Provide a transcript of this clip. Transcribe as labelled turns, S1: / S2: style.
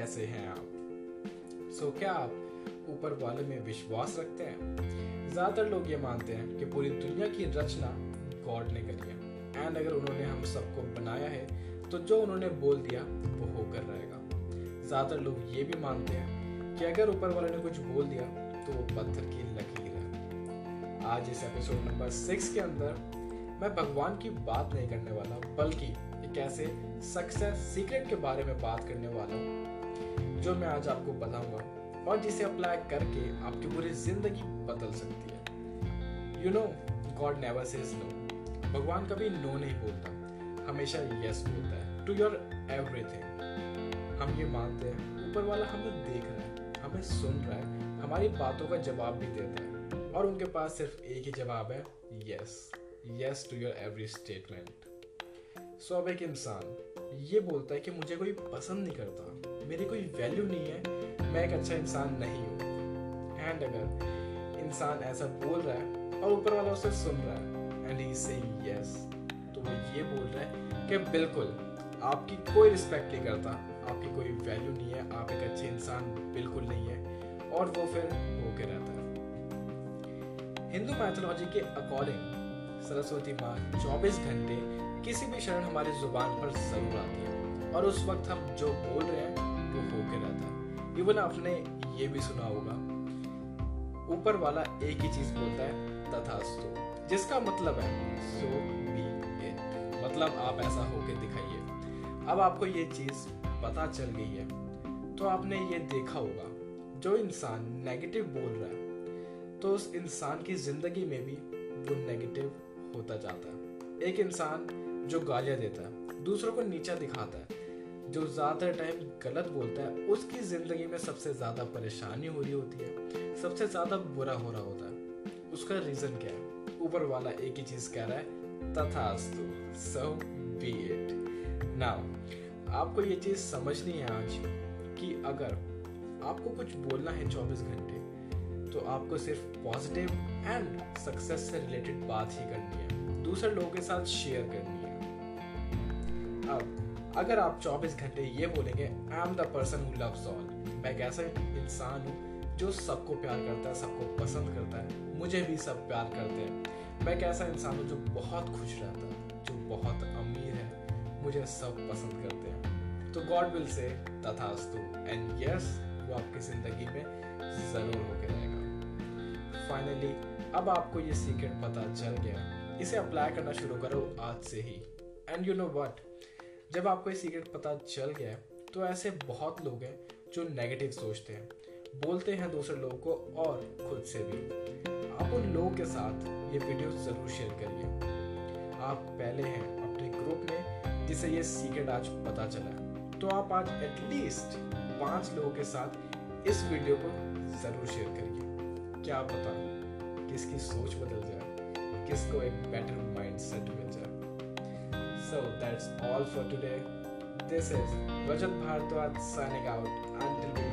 S1: कैसे हैं आप? सो so, क्या आप ऊपर वाले में विश्वास रखते हैं? ज़्यादातर लोग ये मानते हैं कि पूरी दुनिया की रचना गॉड ने करी है। एंड अगर उन्होंने हम सबको बनाया है तो जो उन्होंने बोल दिया वो होकर रहेगा। ज़्यादातर लोग ये भी मानते हैं कि अगर ऊपर वाले ने कुछ बोल दिया तो वो पत्थर की लकीर है। आज इस एपिसोड नंबर सिक्स के अंदर मैं भगवान की बात नहीं करने वाला बल्कि एक ऐसे सक्सेस सीक्रेट के बारे में बात करने वाला हूँ। जो मैं आज आपको बताऊँगा और जिसे अप्लाई करके आपकी पूरी ज़िंदगी बदल सकती है। You know God never says no भगवान कभी नो नहीं बोलता। हमेशा यस बोलता है टू योर एवरीथिंग हम ये मानते हैं, ऊपर वाला हमें देख रहा है, हमें सुन रहा है, हमारी बातों का जवाब भी देता है। और उनके पास सिर्फ़ एक ही जवाब है yes yes to your every statement so अब एक इंसान ये बोलता है कि मुझे कोई पसंद नहीं करता। मेरी कोई वैल्यू नहीं है। मैं एक अच्छा इंसान नहीं हूँ। एंड अगर इंसान ऐसा बोल रहा है और ऊपर वाला उसे सुन रहा है एंड ही से यस तो वो ये बोल रहा है कि बिल्कुल, आपकी कोई रिस्पेक्ट नहीं करता। आपकी कोई वैल्यू नहीं है। आप एक अच्छे इंसान बिल्कुल नहीं है। और वो फिर होके रहता है। हिंदू मैथोलॉजी के अकॉर्डिंग सरस्वती माँ 24 घंटे किसी भी क्षण हमारी ज़ुबान पर ज़रूर आती है। और उस वक्त हम जो बोल रहे हैं, वो होके रहता है। इवन आपने ये भी सुना होगा, ऊपर वाला एक ही चीज़ बोलता है, तथास्तु। जिसका मतलब है, सो बी इट। मतलब आप ऐसा होके दिखाइए। अब आपको ये चीज़ पता चल गई है। तो आपने ये देखा होगा, जो इंसान नेगेटिव बोल रहा है तो उस इंसान की ज़िंदगी में भी वो नेगेटिव होता जाता है। एक इंसान जो गालियाँ देता है, दूसरों को नीचा दिखाता है, जो ज़्यादातर टाइम गलत बोलता है, उसकी ज़िंदगी में सबसे ज़्यादा परेशानी हो रही होती है, सबसे ज़्यादा बुरा हो रहा होता है। उसका रीज़न क्या है? ऊपर वाला एक ही चीज़ कह रहा है, तथास्तु सो बी इट नाउ आपको ये चीज़ समझनी है आज कि अगर आपको कुछ बोलना है 24 घंटे तो आपको सिर्फ़ पॉजिटिव एंड सक्सेस से रिलेटेड बात ही करनी है। दूसरे लोगों के साथ शेयर करनी है। अब, अगर आप 24 घंटे ये बोलेंगे I am the person who loves all मैं एक ऐसा इंसान हूँ जो सबको प्यार करता है, सबको पसंद करता है, मुझे भी सब प्यार करते हैं। मैं एक ऐसा इंसान हूँ जो बहुत खुश रहता है, जो बहुत अमीर है, मुझे सब पसंद करते हैं। तो गॉड विल से तथास्तु। एंड यस वो आपकी ज़िंदगी में ज़रूर होकर रहेगा। फाइनली अब आपको ये सीक्रेट पता चल गया इसे अप्लाई करना शुरू करो आज से ही। एंड यू नो वट जब आपको ये सीक्रेट पता चल गया तो ऐसे बहुत लोग हैं जो नेगेटिव सोचते हैं, बोलते हैं दूसरे लोगों को और खुद से भी। आप उन लोगों के साथ ये वीडियो ज़रूर शेयर करिए। आप पहले हैं अपने ग्रुप में जिसे ये सीक्रेट आज पता चला तो आप आज एटलीस्ट पाँच लोगों के साथ इस वीडियो को ज़रूर शेयर करिए। क्या पता किसकी सोच बदल जाए, किसको एक बेटर माइंड सेट मिल जाए। So that's all for today. This is Rajat Bhardwaj signing out. Until we